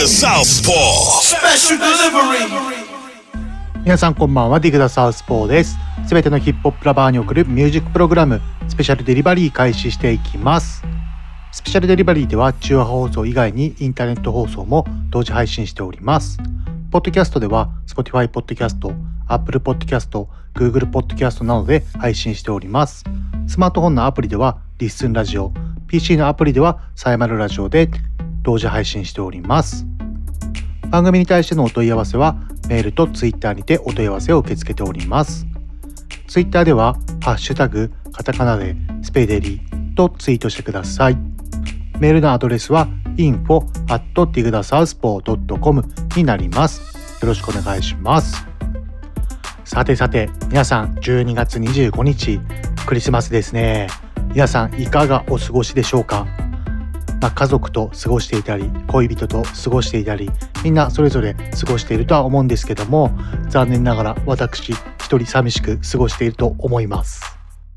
The Southpaw. Special delivery. 皆さんこんばんはディグダサウスポーです。すべてのヒップホップラバーに送るミュージックプログラムスペシャルデリバリー開始していきます。スペシャルデリバリーでは中和放送以外にインターネット放送も同時配信しております。ポッドキャストでは Spotify ポッドキャスト Apple ポッドキャスト Google ポッドキャストなどで配信しております。スマートフォンのアプリではリッスンラジオ。PC のアプリではサイマルラジオで同時配信しております番組に対してのお問い合わせはメールとツイッターにてお問い合わせを受け付けております。ツイッターでは、ハッシュタグ、カタカナでスペデリとツイートしてください。メールのアドレスは info at tigdasouthpaw.com になります。よろしくお願いします。さてさて、皆さん12月25日、クリスマスですね。皆さんいかがお過ごしでしょうか？まあ、家族と過ごしていたり恋人と過ごしていたりみんなそれぞれ過ごしているとは思うんですけども残念ながら私一人寂しく過ごしていると思います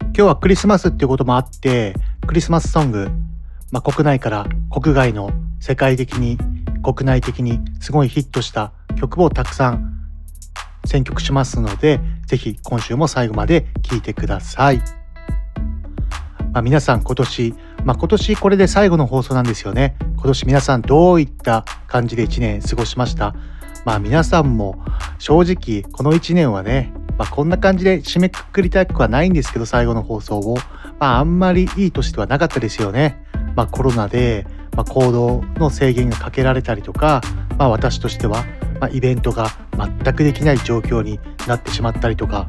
今日はクリスマスっていうこともあってクリスマスソング、まあ、国内から国外の世界的に国内的にすごいヒットした曲をたくさん選曲しますのでぜひ今週も最後まで聴いてください。まあ、皆さん今年、まあ、今年これで最後の放送なんですよね。今年皆さんどういった感じで1年過ごしました？まあ皆さんも正直この1年はね、まあ、こんな感じで締めくくりたくはないんですけど最後の放送を、まあ、あんまりいい年ではなかったですよね。まあ、コロナで、ま、行動の制限がかけられたりとか、まあ、私としては、ま、イベントが全くできない状況になってしまったりとか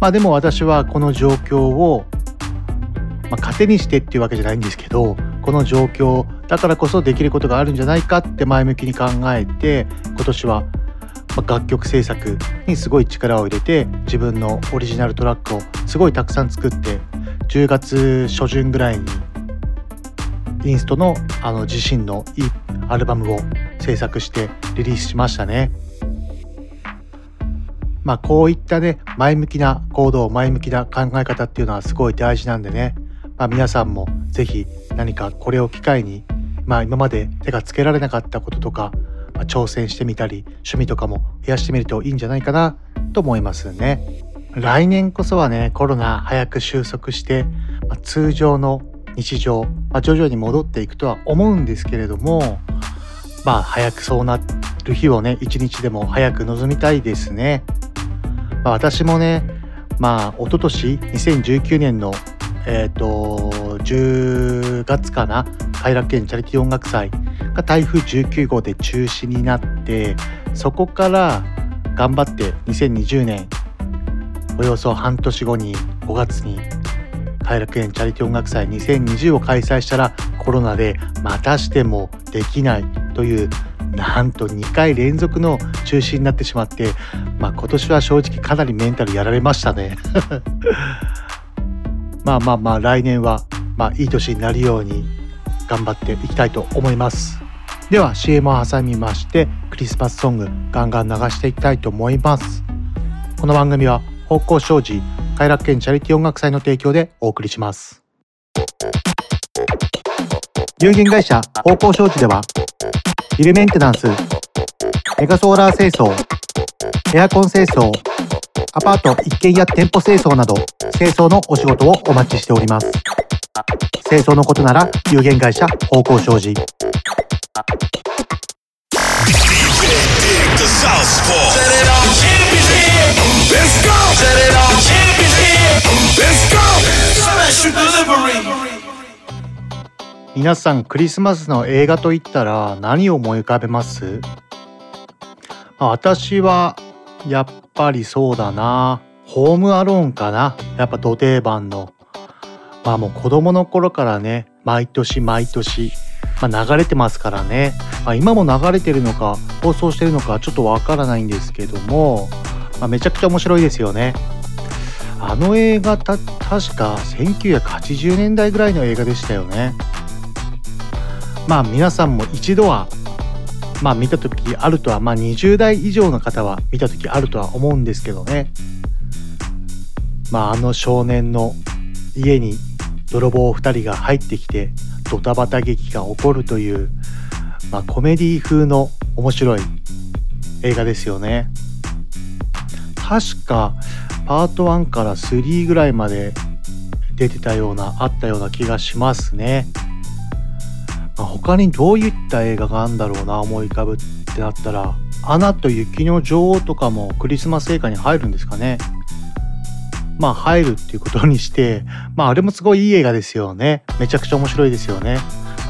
まあでも私はこの状況をまあ、糧にしてっていうわけじゃないんですけどこの状況だからこそできることがあるんじゃないかって前向きに考えて今年はまあ楽曲制作にすごい力を入れて自分のオリジナルトラックをすごいたくさん作って10月初旬ぐらいにインストのあの自身のいいアルバムを制作してリリースしましたね。まあこういったね前向きな行動前向きな考え方っていうのはすごい大事なんでねまあ、皆さんもぜひ何かこれを機会に、まあ、今まで手がつけられなかったこととか、まあ、挑戦してみたり趣味とかも増やしてみるといいんじゃないかなと思いますね。来年こそはねコロナ早く収束して、まあ、通常の日常、まあ、徐々に戻っていくとは思うんですけれどもまあ早くそうなる日をね一日でも早く望みたいですね。まあ、私もねまあ一昨年2019年のえっ、と10月かな？偕楽園チャリティー音楽祭が台風19号で中止になってそこから頑張って2020年およそ半年後に5月に偕楽園チャリティー音楽祭2020を開催したらコロナでまたしてもできないというなんと2回連続の中止になってしまって、まあ、今年は正直かなりメンタルやられましたね。まあまあまあ来年はまあいい年になるように頑張っていきたいと思います。では CM を挟みましてクリスマスソングガンガン流していきたいと思います。この番組は方向障子偕楽園チャリティ音楽祭の提供でお送りします。有限会社方向障子ではビルメンテナンスメガソーラー清掃エアコン清掃アパート、一軒家、店舗清掃など、清掃のお仕事をお待ちしております。清掃のことなら、有限会社、方向障子。皆さん、クリスマスの映画と言ったら何を思い浮かべます？私は、ぱりそうだな。ホームアローンかな。やっぱ土定番の。まあもう子供の頃からね毎年毎年まあ、流れてますからね、まあ、今も流れてるのか放送してるのかちょっとわからないんですけども、まあ、めちゃくちゃ面白いですよね。あの映画た確か1980年代ぐらいの映画でしたよね。まあ皆さんも一度はまあ見た時あるとはまあ20代以上の方は見た時あるとは思うんですけどね。まああの少年の家に泥棒2人が入ってきてドタバタ劇が起こるという、まあ、コメディ風の面白い映画ですよね。確かパート1から3ぐらいまで出てたようなあったような気がしますね、ま、他にどういった映画があるんだろうな思い浮かぶってなったら「アナと雪の女王」とかもクリスマス映画に入るんですかねまあ入るっていうことにして、まああれもすごいいい映画ですよね。めちゃくちゃ面白いですよね。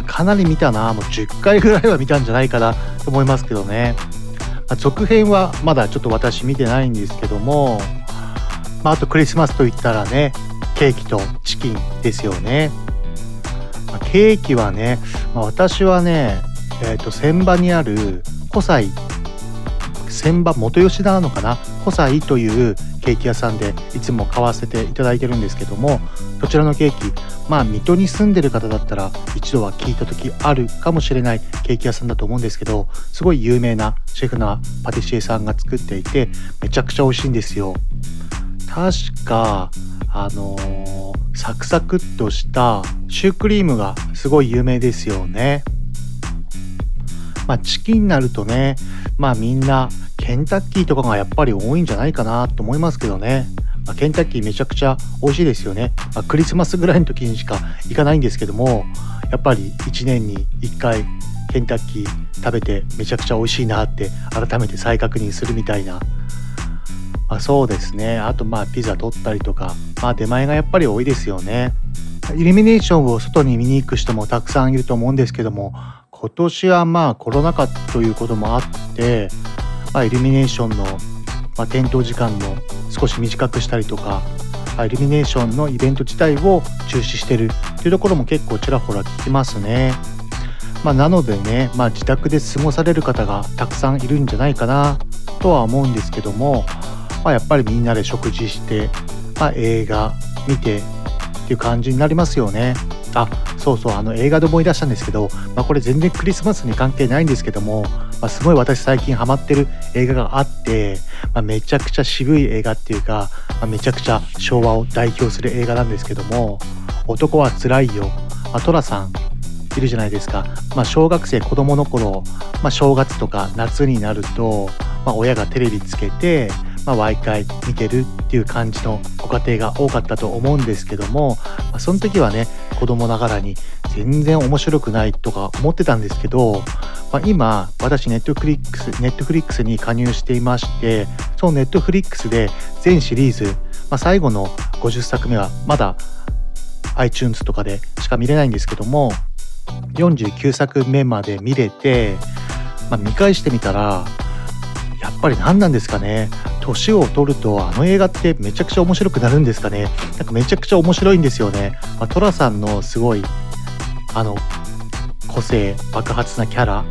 かなり見たな。もう10回ぐらいは見たんじゃないかなと思いますけどね。まあ、続編はまだちょっと私見てないんですけども、まあ、あとクリスマスといったらね、ケーキとチキンですよね。まあ、ケーキはね、まあ、私はね、えっ、ー、と、千葉にある古西千葉元吉田なのかな？古西というケーキ屋さんでいつも買わせていただいてるんですけどもそちらのケーキまあ水戸に住んでる方だったら一度は聞いた時あるかもしれないケーキ屋さんだと思うんですけどすごい有名なシェフなパティシエさんが作っていてめちゃくちゃ美味しいんですよ。確かあのー、サクサクっとしたシュークリームがすごい有名ですよねまあチキンになるとねまあみんなケンタッキーとかがやっぱり多いんじゃないかなと思いますけどね。まあ、ケンタッキーめちゃくちゃ美味しいですよね。まあ、クリスマスぐらいの時にしか行かないんですけども、やっぱり1年に1回ケンタッキー食べてめちゃくちゃ美味しいなって改めて再確認するみたいな。まあ、そうですね。あとまあピザ取ったりとか、まあ出前がやっぱり多いですよね。イルミネーションを外に見に行く人もたくさんいると思うんですけども、今年はまあコロナ禍ということもあって、まあ、イルミネーションの、まあ、点灯時間の少し短くしたりとか、イルミネーションのイベント自体を中止してるっていうところも結構ちらほら聞きますね。まあ、なのでね、まあ、自宅で過ごされる方がたくさんいるんじゃないかなとは思うんですけども、まあ、やっぱりみんなで食事して、まあ、映画見てっていう感じになりますよね。あそうそうあの映画で思い出したんですけど、まあ、これ全然クリスマスに関係ないんですけども、まあ、すごい私最近ハマってる映画があって、まあ、めちゃくちゃ渋い映画っていうか、まあ、めちゃくちゃ昭和を代表する映画なんですけども「男はつらいよ」まあ、トラさんいるじゃないですか、まあ、小学生子供の頃、まあ、正月とか夏になると、まあ、親がテレビつけてまあ、ワイカイ見てるっていう感じのご家庭が多かったと思うんですけども、まあ、その時はね子供ながらに全然面白くないとか思ってたんですけど、まあ、今私 NetflixNetflix に加入していましてその Netflix で全シリーズ、まあ、最後の50作目はまだ iTunes とかでしか見れないんですけども49作目まで見れて、まあ、見返してみたらやっぱり何なんですかね。年を取るとあの映画ってめちゃくちゃ面白くなるんですかね。なんかめちゃくちゃ面白いんですよね、まあ、トラさんのすごいあの個性爆発なキャラ、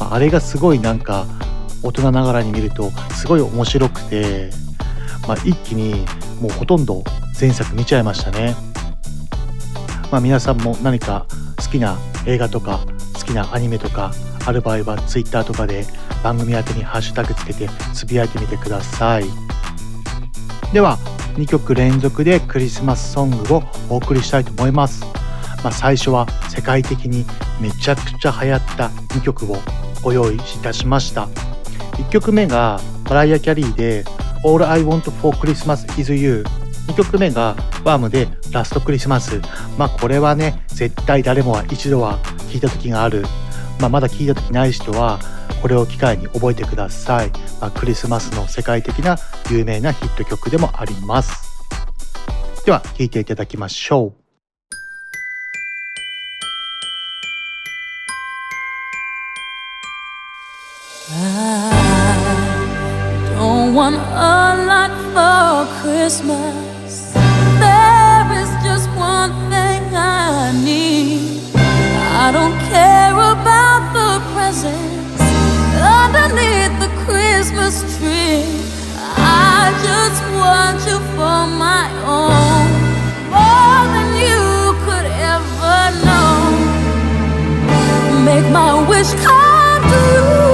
まあ、あれがすごいなんか大人ながらに見るとすごい面白くて、まあ、一気にもうほとんど前作見ちゃいましたね、まあ、皆さんも何か好きな映画とか好きなアニメとかある場合は Twitter とかで番組宛てにハッシュタグつけてつぶやいてみてください。では2曲連続でクリスマスソングをお送りしたいと思います、まあ、最初は世界的にめちゃくちゃ流行った2曲をご用意いたしました。1曲目がマライア・キャリーで All I Want for Christmas is You 2曲目がワームでラストクリスマスまあこれはね絶対誰もは一度は聞いた時がある。まあ、まだ聞いた時ない人はこれを機会に覚えてください、まあ、クリスマスの世界的な有名なヒット曲でもありますでは聴いていただきましょう「don't want a lot for Christmas. There is just one thing I need. I don't about the presents underneath the Christmas tree. I just want you for my own, more than you could ever know. Make my wish come true.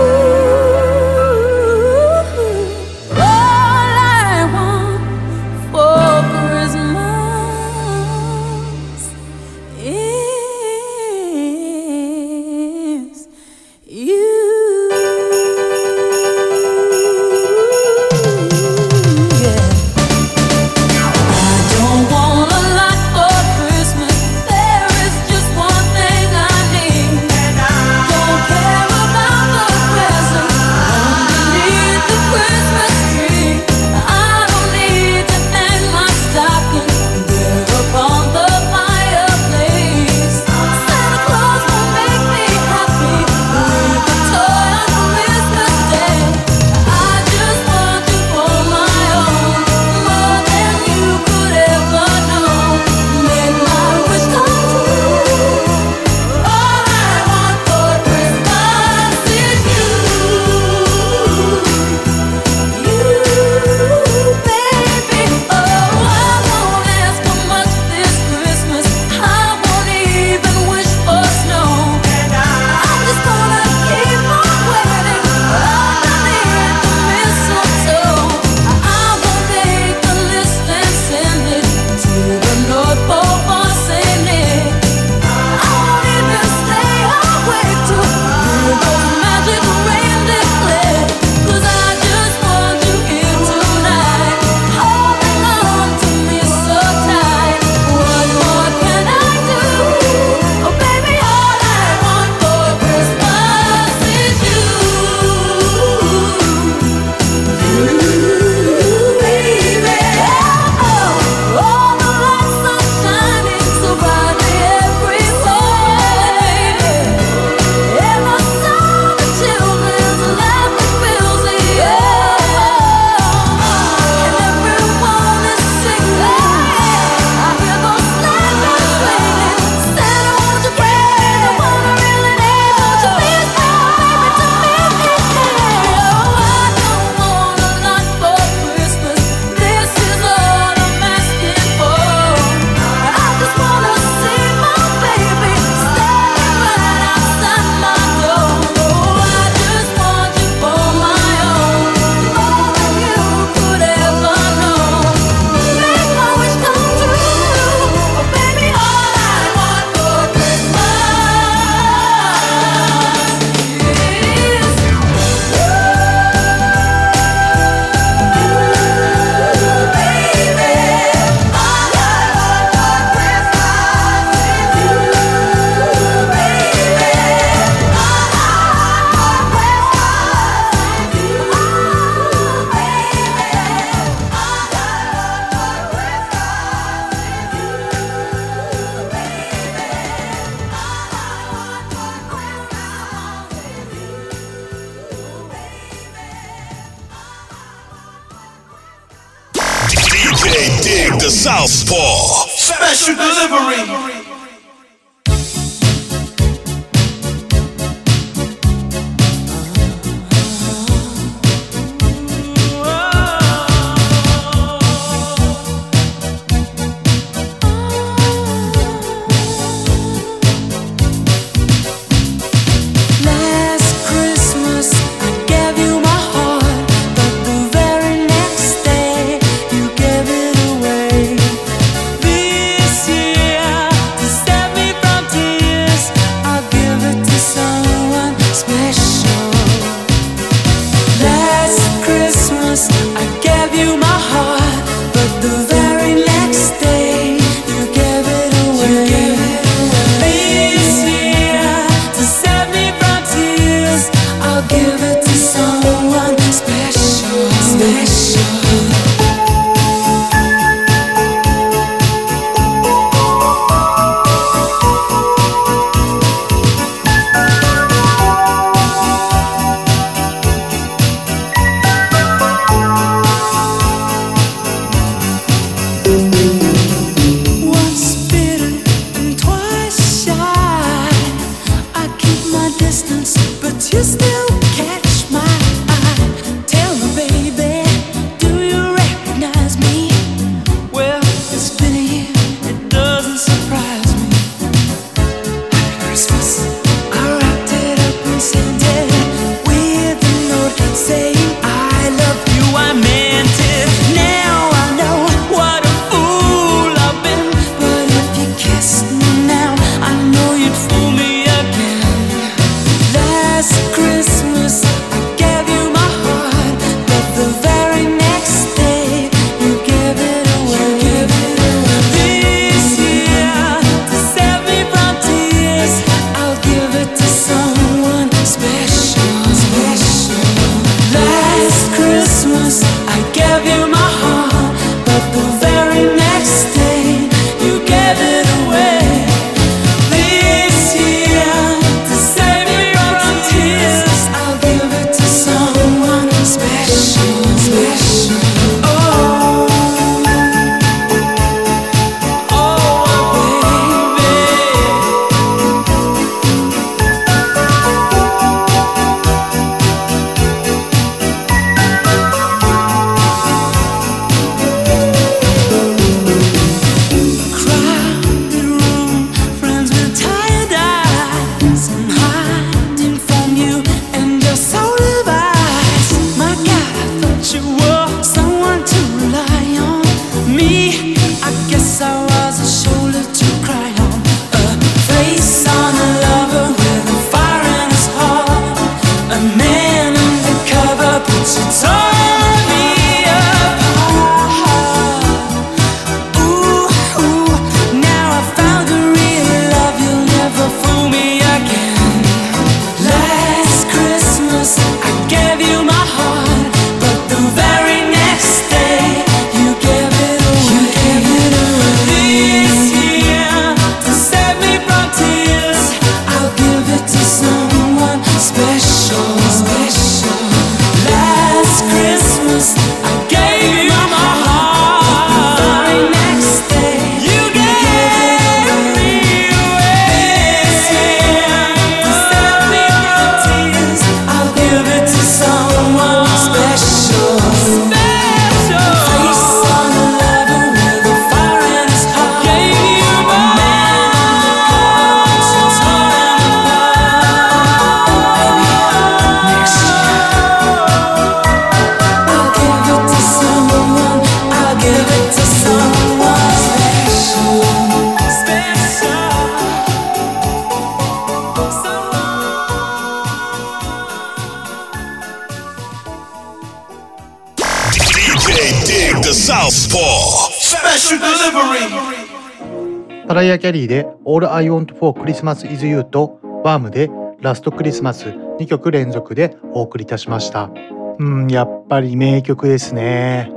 キャリーで All I Want for Christmas is You とワームでラストクリスマス2曲連続でお送りいたしました。うん、やっぱり名曲ですね。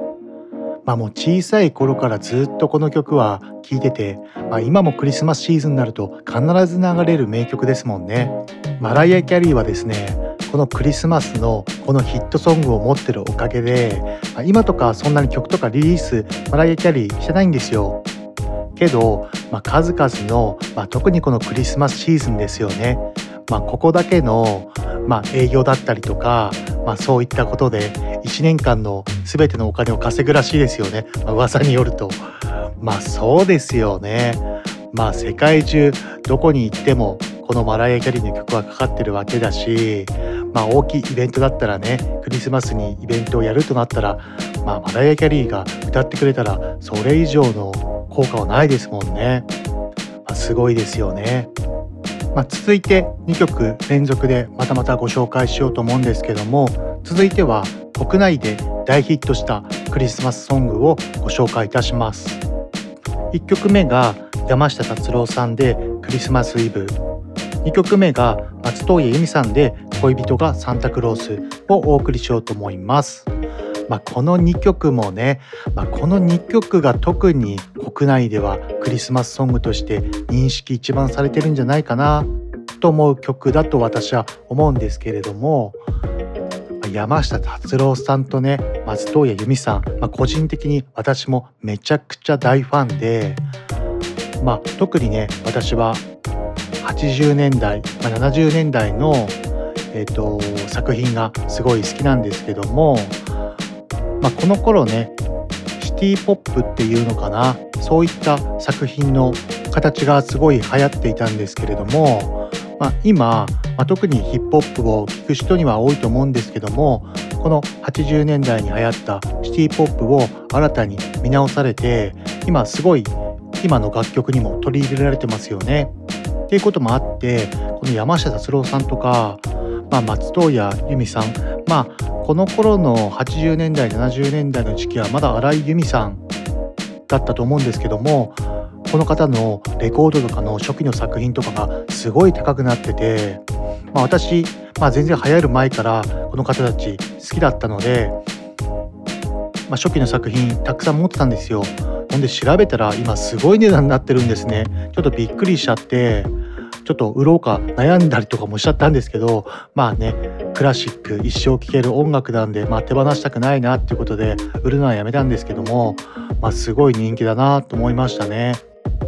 まあもう小さい頃からずっとこの曲は聴いてて、まあ、今もクリスマスシーズンになると必ず流れる名曲ですもんね。マライア・キャリーはですね、このクリスマスのこのヒットソングを持ってるおかげで、まあ今とかそんなに曲とかリリースマライア・キャリーしてないんですよ。けど、まあ、数々の、まあ、特にこのクリスマスシーズンですよね、まあ、ここだけの、まあ、営業だったりとか、まあ、そういったことで1年間の全てのお金を稼ぐらしいですよね、まあ、噂によると。まあそうですよね。まあ世界中どこに行ってもこのマライア・キャリーの曲はかかってるわけだしまあ大きいイベントだったらねクリスマスにイベントをやるとなったら、まあ、マライア・キャリーが歌ってくれたらそれ以上の効果はないですもんね、まあ、すごいですよね、まあ、続いて2曲連続でまたまたご紹介しようと思うんですけども続いては国内で大ヒットしたクリスマスソングをご紹介いたします。1曲目が山下達郎さんでクリスマスイブ。2曲目が松任谷由実さんで恋人がサンタクロースをお送りしようと思います。まあ、この2曲もね、まあ、この2曲が特に国内ではクリスマスソングとして認識一番されてるんじゃないかなと思う曲だと私は思うんですけれども山下達郎さんとね松任谷由実さん、まあ、個人的に私もめちゃくちゃ大ファンで、まあ、特にね私は80年代、まあ、70年代の、えー、と作品がすごい好きなんですけども、まあ、この頃ねシティポップっていうのかなそういった作品の形がすごい流行っていたんですけれども、まあ、今、まあ、特にヒップホップを聴く人には多いと思うんですけどもこの80年代に流行ったシティポップを新たに見直されて今すごい今の楽曲にも取り入れられてますよね。っていうこともあってこの山下達郎さんとか、まあ、松任谷由実さんまあこの頃の80年代70年代の時期はまだ荒井由実さんだったと思うんですけどもこの方のレコードとかの初期の作品とかがすごい高くなってて、まあ、私、まあ、全然流行る前からこの方たち好きだったので、まあ、初期の作品たくさん持ってたんですよ。ほんで調べたら今すごい値段になってるんですね。ちょっとびっくりしちゃってちょっと売ろうか悩んだりとかもしちゃったんですけどまあねクラシック一生聴ける音楽なんで、まあ、手放したくないなっていうことで売るのはやめたんですけども、まあ、すごい人気だなと思いましたね。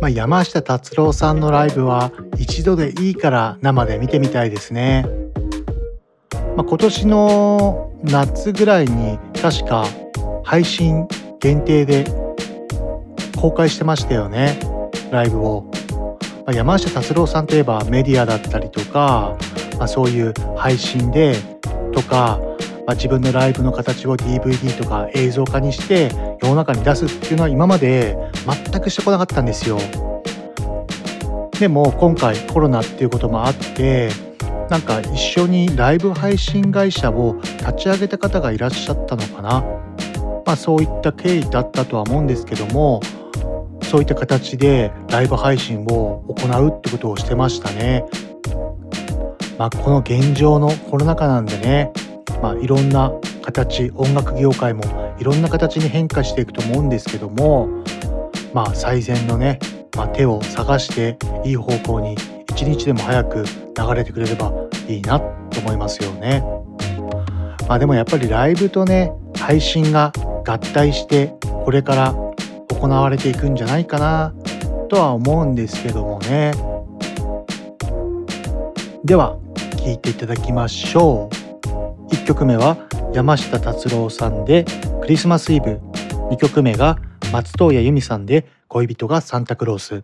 まあ、山下達郎さんのライブは一度でいいから生で見てみたいですね。まあ、今年の夏ぐらいに確か配信限定で公開してましたよねライブを。まあ、山下達郎さんといえばメディアだったりとか、まあ、そういう配信でとか、まあ、自分のライブの形を DVD とか映像化にして世の中に出すっていうのは今まで全くしてこなかったんですよ。でも今回コロナっていうこともあってなんか一緒にライブ配信会社を立ち上げた方がいらっしゃったのかな。まあそういった経緯だったとは思うんですけどもそういった形でライブ配信を行うってことをしてましたね。まあ、この現状のコロナ禍なんでね、まあ、いろんな形音楽業界もいろんな形に変化していくと思うんですけども、まあ、最善のね、まあ、手を探していい方向に一日でも早く流れてくれればいいなと思いますよね。まあ、でもやっぱりライブとね配信が合体してこれから行われていくんじゃないかなとは思うんですけどもね。では聴いていただきましょう。1曲目は山下達郎さんで「クリスマスイブ」2曲目が松任谷由実さんで「恋人がサンタクロース」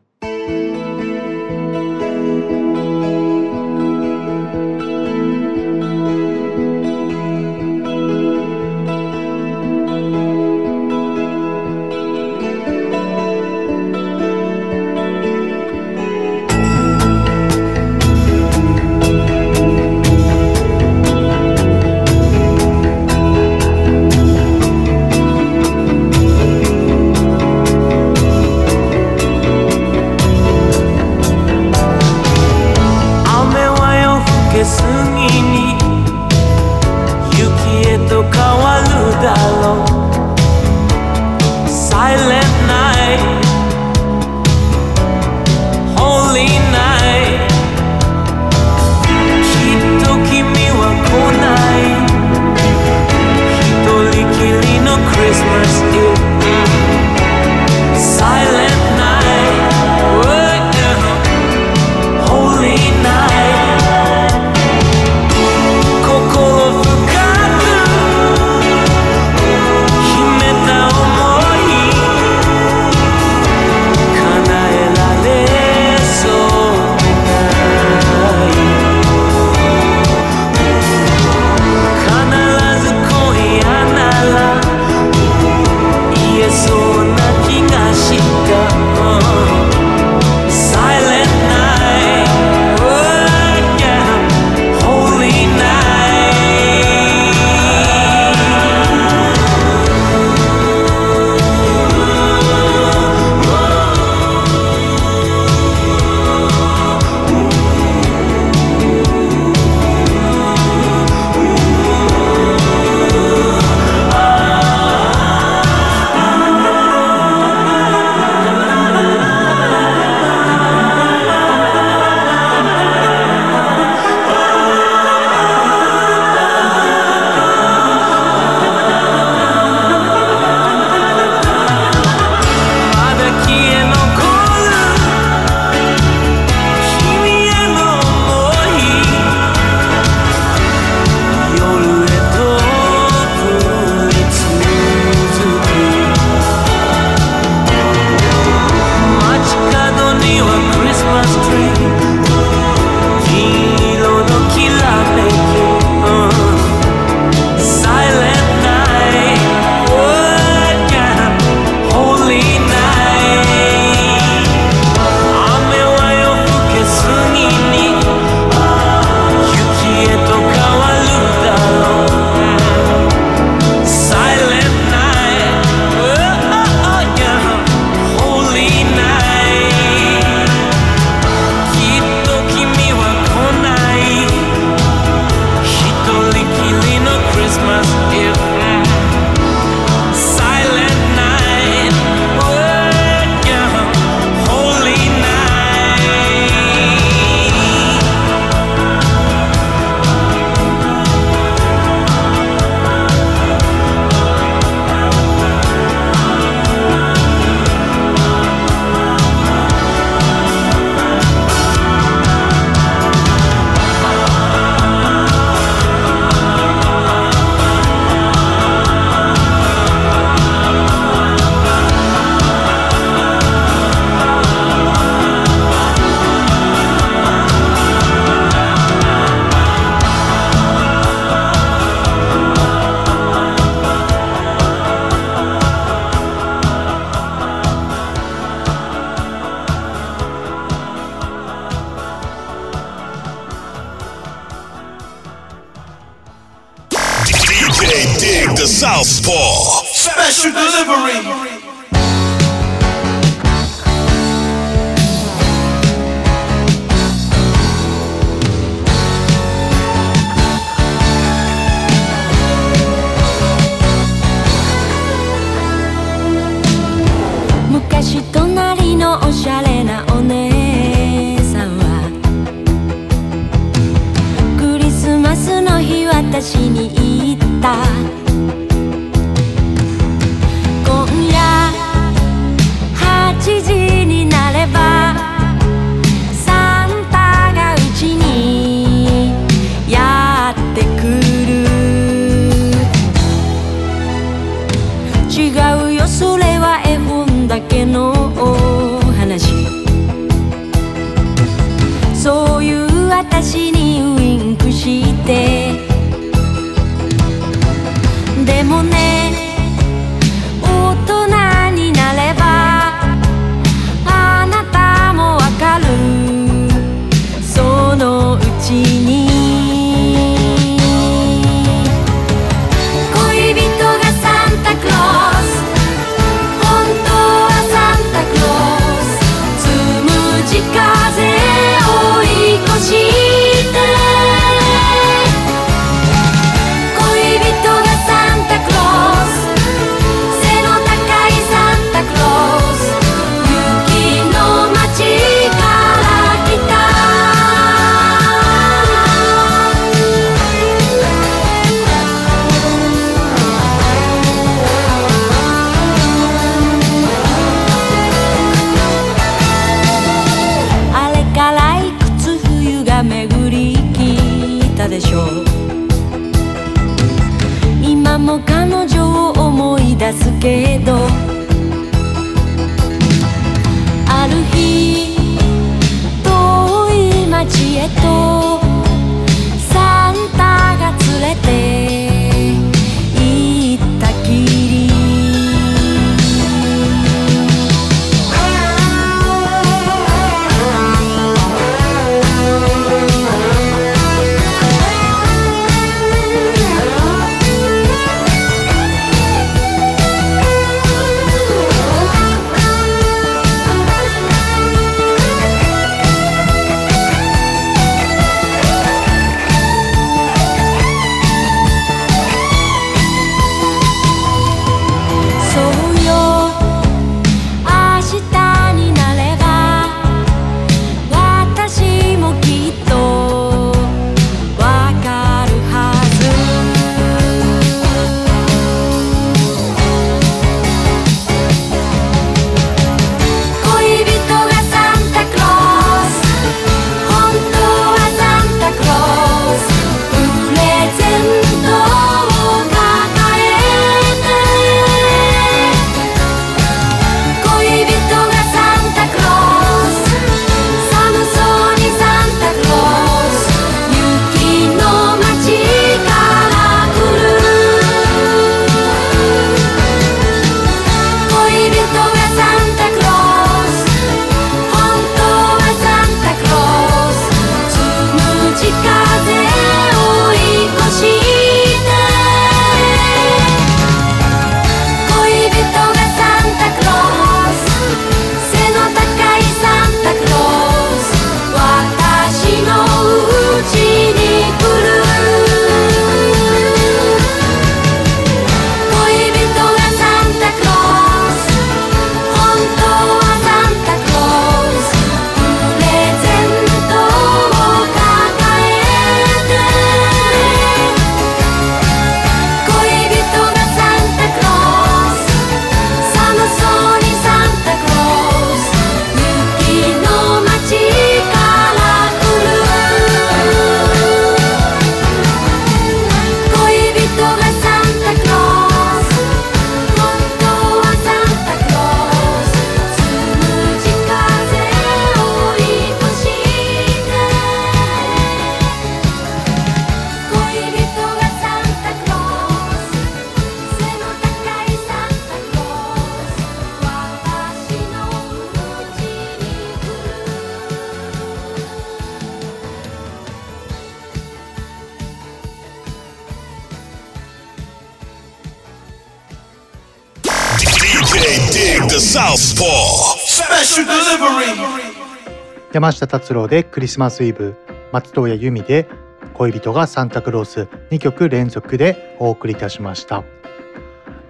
山下達郎でクリスマスイブ松任谷由実で恋人がサンタクロース2曲連続でお送りいたしました。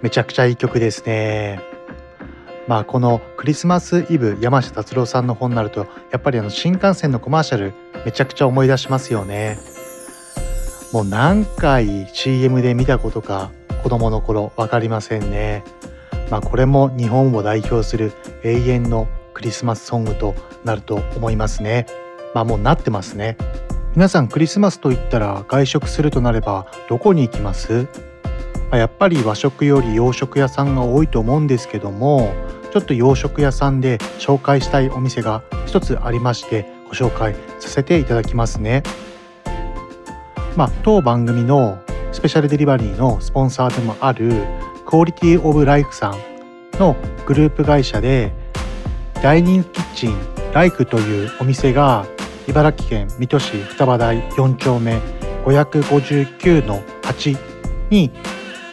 めちゃくちゃいい曲ですね。まあこのクリスマスイブ山下達郎さんの本になるとやっぱりあの新幹線のコマーシャルめちゃくちゃ思い出しますよね。もう何回 CM で見たことか子供の頃分かりませんね。まあこれも日本を代表する永遠のクリスマスソングとなると思いますね。まあもうなってますね。皆さんクリスマスと言ったら外食するとなればどこに行きます？まあやっぱり和食より洋食屋さんが多いと思うんですけどもちょっと洋食屋さんで紹介したいお店が一つありましてご紹介させていただきますね。まあ当番組のスペシャルデリバリーのスポンサーでもあるクオリティオブライフさんのグループ会社でダイニングキッチンライクというお店が茨城県水戸市双葉台4丁目559の8に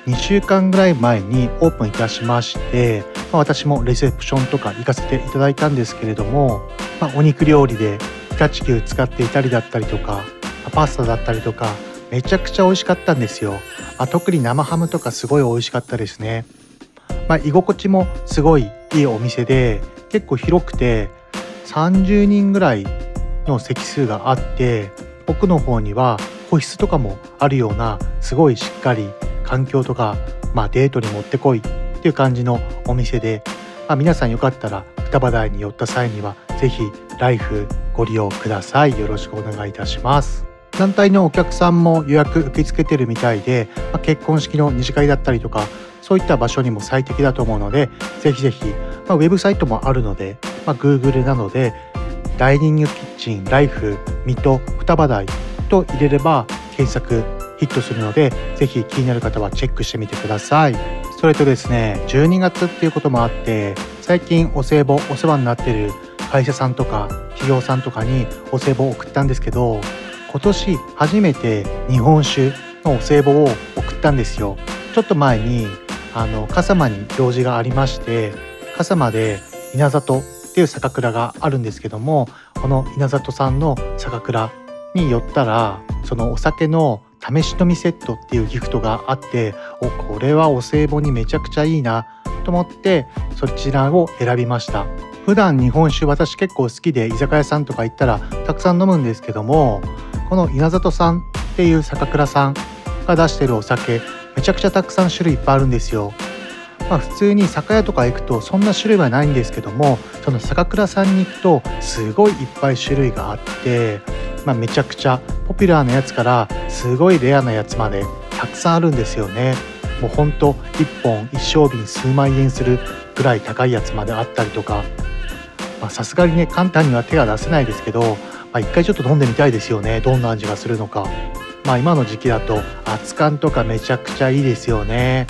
2週間ぐらい前にオープンいたしまして、まあ私もレセプションとか行かせていただいたんですけれども、まあお肉料理で常陸牛使っていたりだったりとかパスタだったりとかめちゃくちゃ美味しかったんですよ、あ特に生ハムとかすごい美味しかったですね。まあ、居心地もすごいいいお店で結構広くて30人ぐらいの席数があって奥の方には個室とかもあるようなすごいしっかり環境とか、まあ、デートにもってこいっていう感じのお店で、まあ、皆さんよかったら双葉台に寄った際にはぜひライフご利用ください。よろしくお願いいたします。団体のお客さんも予約受け付けてるみたいで、まあ、結婚式の二次会だったりとかそういった場所にも最適だと思うのでぜひぜひ、まあ、ウェブサイトもあるので、まあ、Google などでダイニングキッチンライフ水戸双葉台と入れれば検索ヒットするのでぜひ気になる方はチェックしてみてください。それとですね12月っていうこともあって最近お歳暮お世話になってる会社さんとか企業さんとかにお歳暮を送ったんですけど今年初めて日本酒のお歳暮を送ったんですよ。ちょっと前にあの笠間に用事がありまして笠間で稲里っていう酒蔵があるんですけどもこの稲里さんの酒蔵に寄ったらそのお酒の試し飲みセットっていうギフトがあっておこれはお歳暮にめちゃくちゃいいなと思ってそちらを選びました。普段日本酒私結構好きで居酒屋さんとか行ったらたくさん飲むんですけどもこの稲里さんっていう酒蔵さんが出してるお酒めちゃくちゃたくさん種類いっぱいあるんですよまあ、普通に酒屋とか行くとそんな種類はないんですけどもその酒蔵さんに行くとすごいいっぱい種類があって、まあ、めちゃくちゃポピュラーなやつからすごいレアなやつまでたくさんあるんですよね。もうほんと1本一升瓶数万円するぐらい高いやつまであったりとかさすがにね簡単には手が出せないですけど、まあ、一回ちょっと飲んでみたいですよねどんな味がするのか。まあ、今の時期だと熱燗とかめちゃくちゃいいですよね。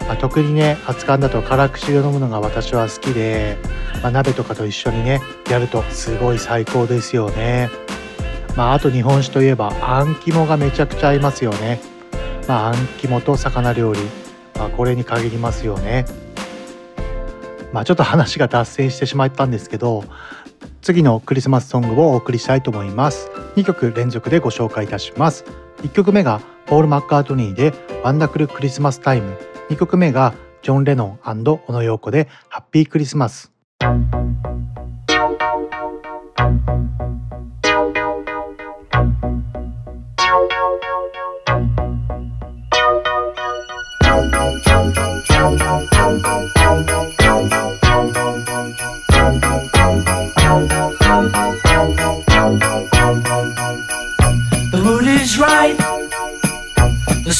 まあ、特にね熱燗だと辛口で飲むのが私は好きで、まあ、鍋とかと一緒にねやるとすごい最高ですよね。まあ、あと日本酒といえばあん肝がめちゃくちゃ合いますよね。まあ、あん肝と魚料理、まあ、これに限りますよね。まあ、ちょっと話が脱線してしまったんですけど次のクリスマスソングをお送りしたいと思います。2曲連続でご紹介いたします。1曲目がポール・マッカートニーで「ワンダフル・クリスマス・タイム」2曲目がジョン・レノン小野陽子で「ハッピークリスマス」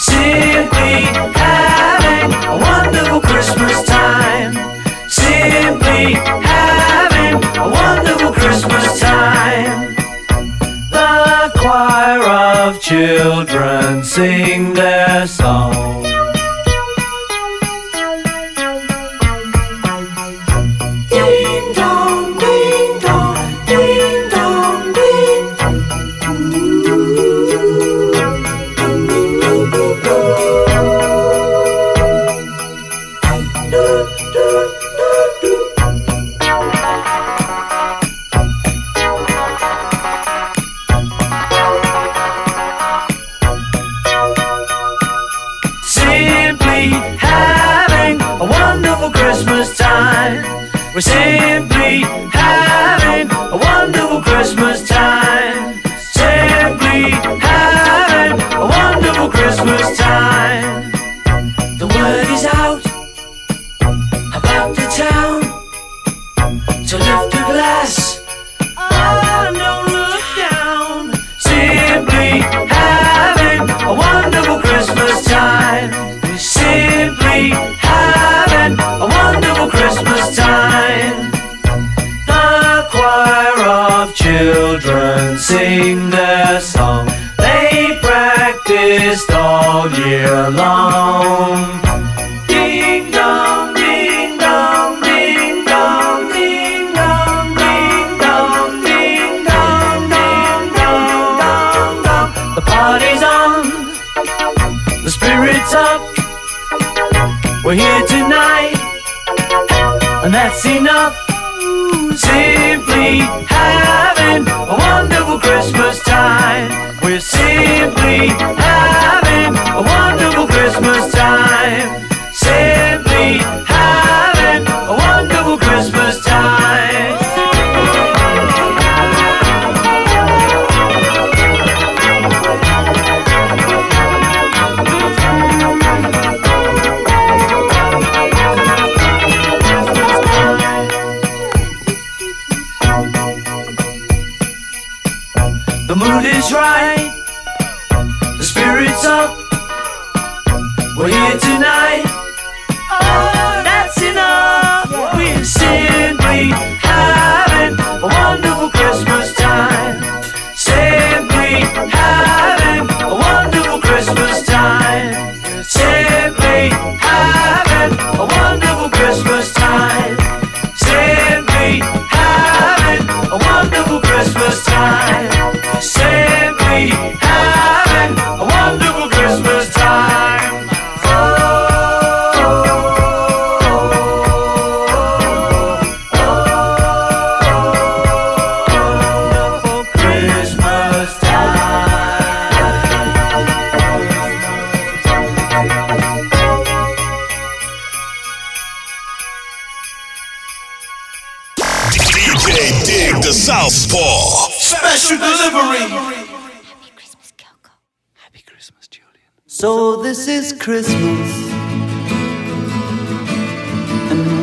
Simply having a wonderful Christmas time. Simply having a wonderful Christmas time. The choir of children sing their song. Simply alone. Ding dong, ding dong, ding dong, ding dong, ding dong, ding dong, ding dong, dong. The party's on, the spirit's up. We're here tonight, and that's enough. Simply having a wonderful Christmas time. We're simply having a wonderful Christmas time.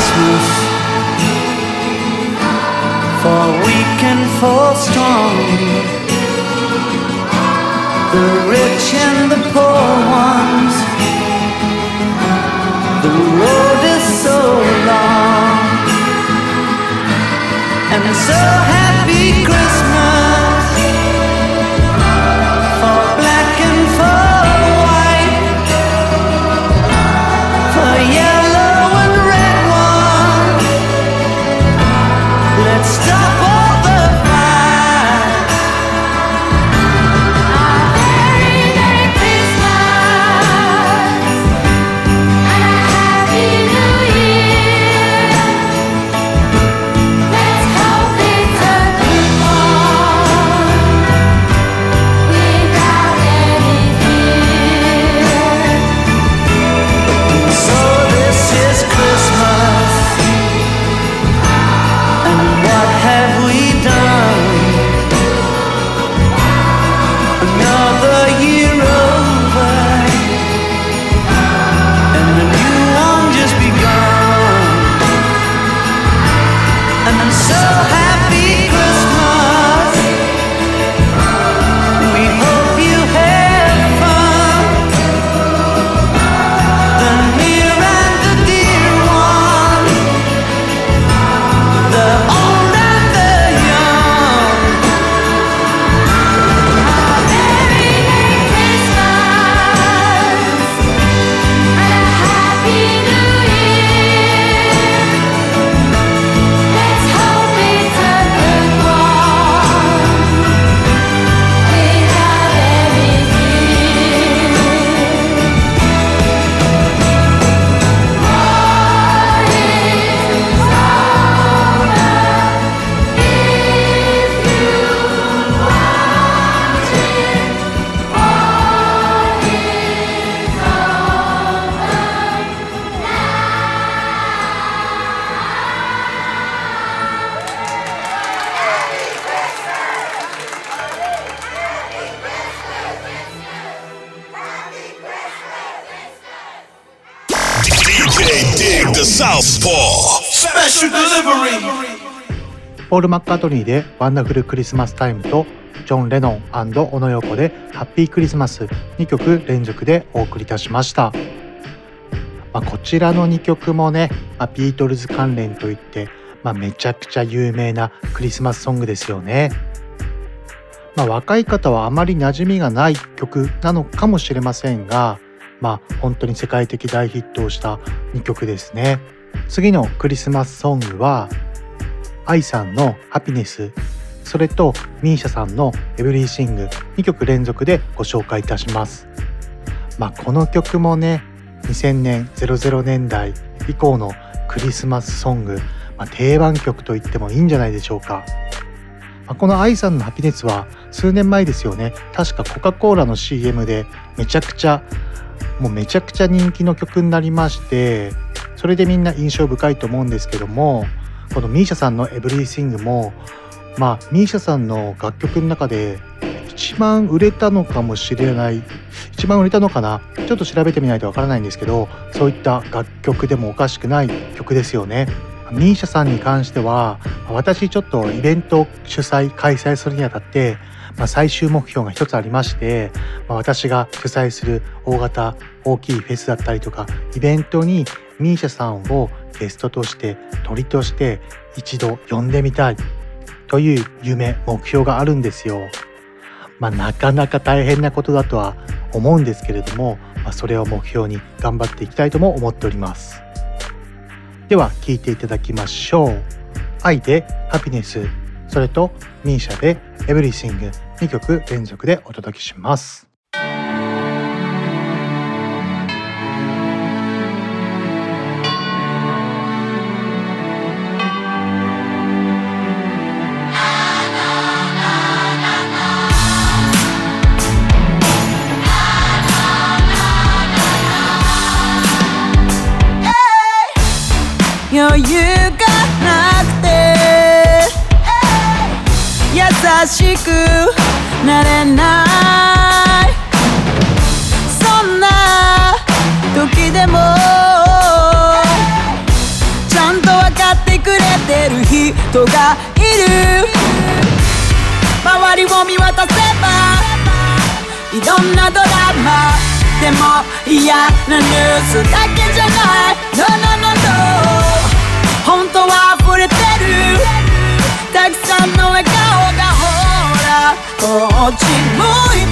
Christmas. For weak and for strong, the rich and the poor ones. The road is so long, and so. ール・マッカートニーで「ワンダフル・クリスマス・タイム」とジョン・レノンオノ・ヨーコで「ハッピー・クリスマス」2曲連続でお送りいたしました、まあ、こちらの2曲もね、まあ、ビートルズ関連といって、まあ、めちゃくちゃ有名なクリスマスソングですよね、まあ、若い方はあまり馴染みがない曲なのかもしれませんがまあ本当に世界的大ヒットをした2曲ですね。次のクリスマスソングは愛さんのハピネス、それとミーシャさんのエブリーシング2曲連続でご紹介いたします。まあこの曲もね、2000年、00年代以降のクリスマスソング、まあ、定番曲と言ってもいいんじゃないでしょうか。まあ、この愛さんのハピネスは数年前ですよね。確かコカ・コーラの CM でめちゃくちゃもうめちゃくちゃ人気の曲になりましてそれでみんな印象深いと思うんですけどもこのミーシャさんの「エブリーシングもまあミーシャさんの楽曲の中で一番売れたのかもしれない一番売れたのかなちょっと調べてみないとわからないんですけどそういった楽曲でもおかしくない曲ですよね。ミーシャさんに関しては私ちょっとイベント主催開催するにあたって、まあ、最終目標が一つありまして、まあ、私が主催する大型大きいフェスだったりとかイベントにミーシャさんをゲストとして鳥として一度呼んでみたいという夢目標があるんですよ。まあ、なかなか大変なことだとは思うんですけれども、まあ、それを目標に頑張っていきたいとも思っております。では聴いていただきましょう。愛でハピネス、それとミーシャでエブリシング2曲連続でお届けします。しくなれない。そんな時でもちゃんと分かってくれてる人がいる。周りを見渡せばいろんなドラマでも嫌なニュースだけじゃない。こっち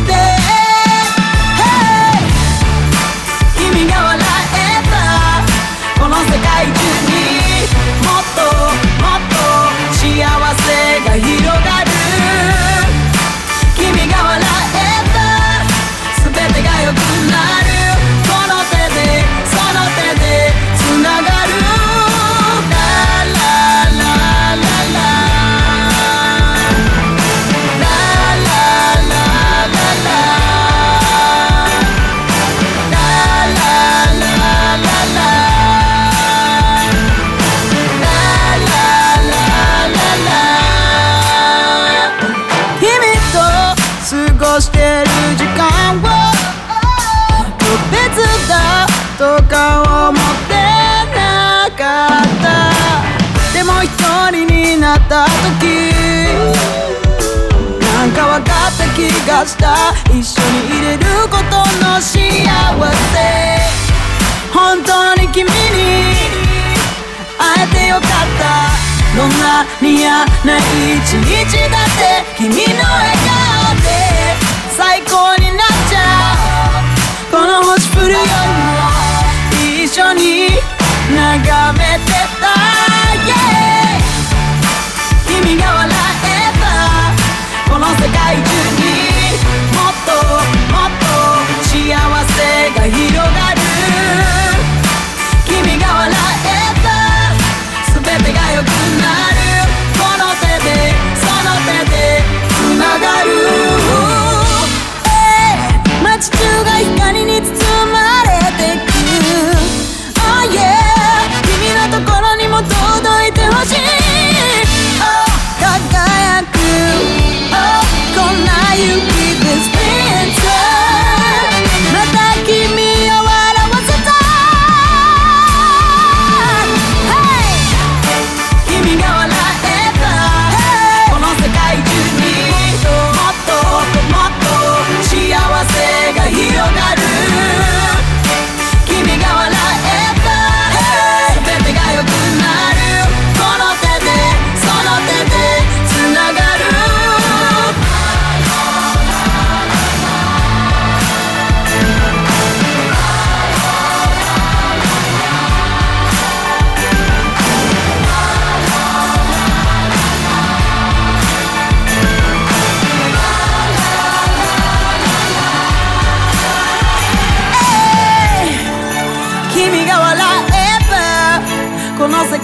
明日一緒にいれることの幸せ。本当に君に会えてよかった。どんなに嫌な一日だって君の笑顔で。最高になっちゃう。この星降るよりも一緒に眺めてた。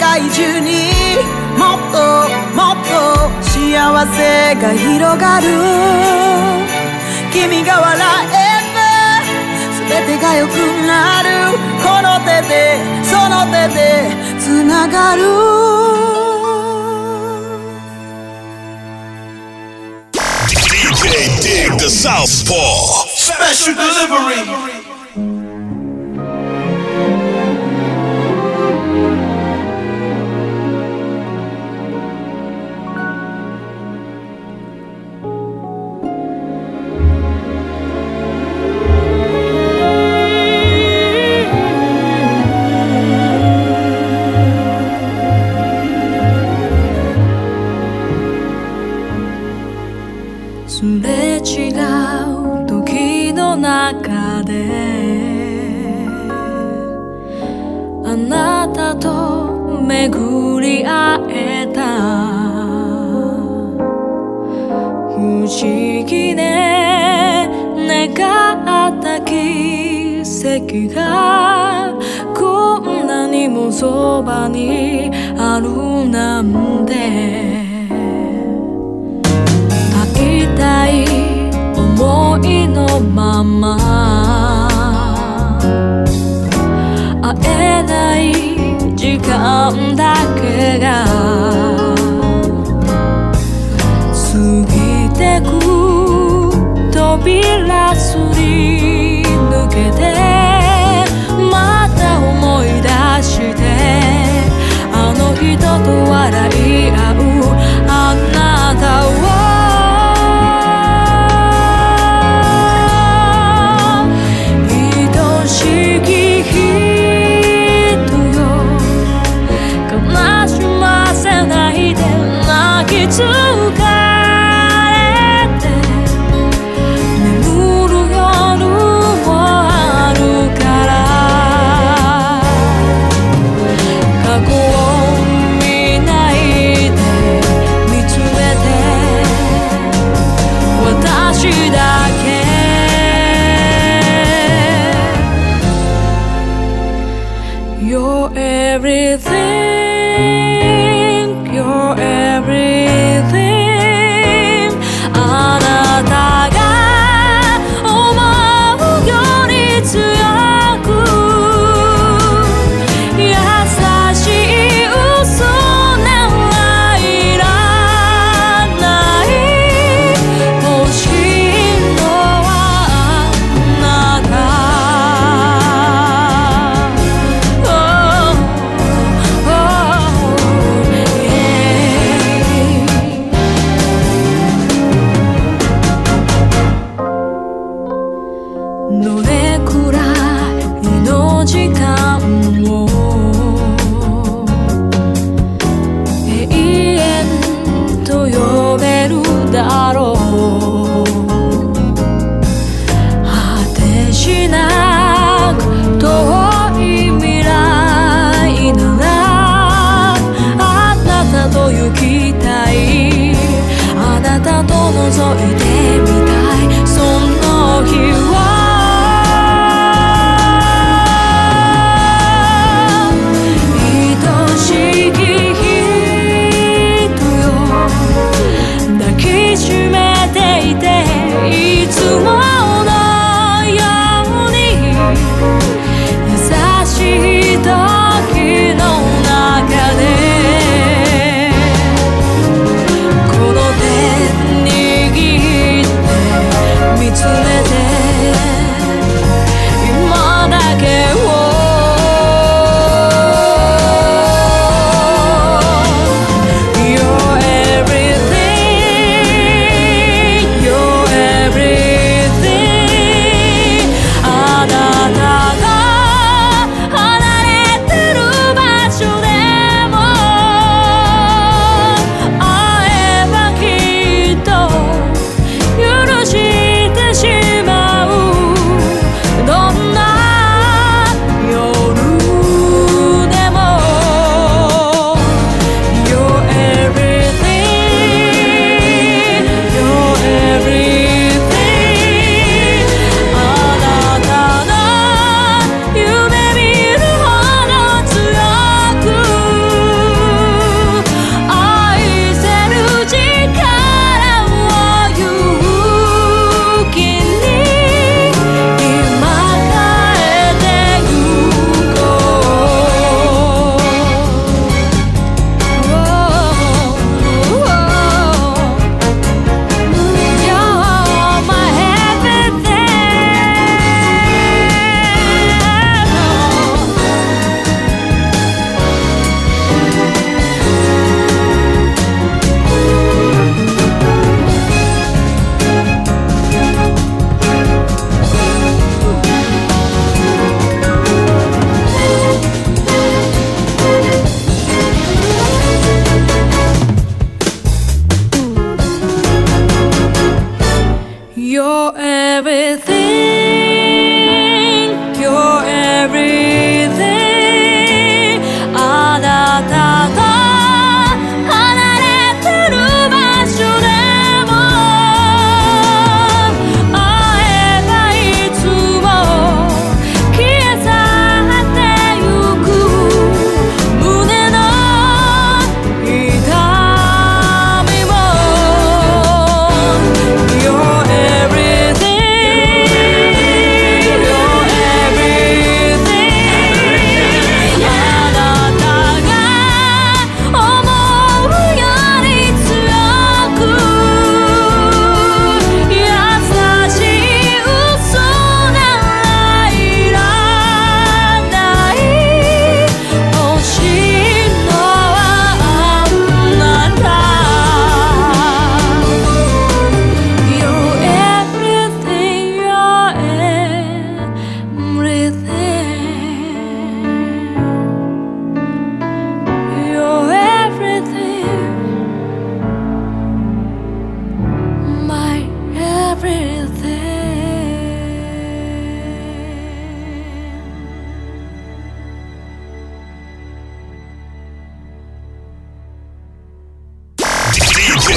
界中にもっともっと幸せが広がる。君が笑えば全てが良くなる。この手でその手でつながる。DJ Dig the Southpaw Special Delivery.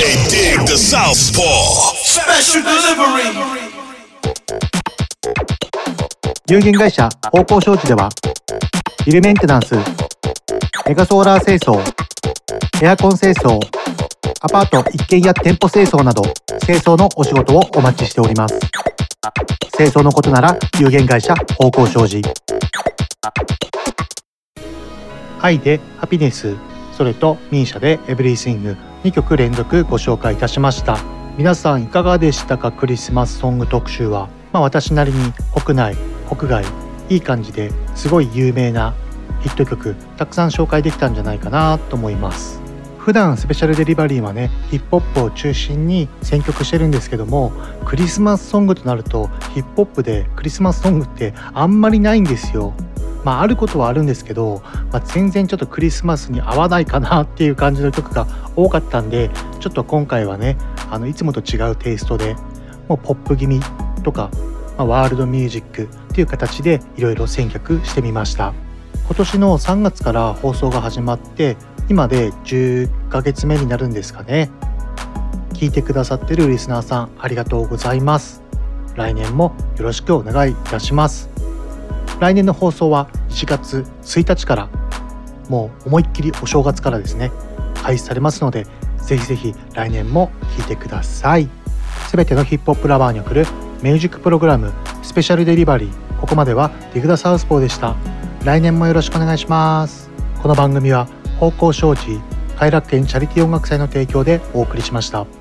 Dig the Southpaw. Special delivery. 有限会社方向商事ではビルメンテナンスメガソーラー清掃エアコン清掃アパート一軒家店舗清掃など清掃のお仕事をお待ちしております清掃のことなら有限会社方向商事愛でハピネスそれとミーシャでエブリシング2曲連続ご紹介いたしました。皆さんいかがでしたか？クリスマスソング特集は。まあ私なりに国内国外いい感じですごい有名なヒット曲たくさん紹介できたんじゃないかなと思います。普段スペシャルデリバリーはねヒップホップを中心に選曲してるんですけどもクリスマスソングとなるとヒップホップでクリスマスソングってあんまりないんですよ。まああることはあるんですけど、まあ、全然ちょっとクリスマスに合わないかなっていう感じの曲が多かったんでちょっと今回はねあのいつもと違うテイストでもうポップ気味とか、まあ、ワールドミュージックっていう形でいろいろ選曲してみました。今年の3月から放送が始まって今で10ヶ月目になるんですかね。聞いてくださってるリスナーさんありがとうございます。来年もよろしくお願いいたします。来年の放送は1月1日からもう思いっきりお正月からですね開始されますのでぜひぜひ来年も聴いてください。すべてのヒップホップラバーに送るミュージックプログラムスペシャルデリバリーここまではディグダサウスポーでした。来年もよろしくお願いします。この番組は方向障子快楽園チャリティー音楽祭の提供でお送りしました。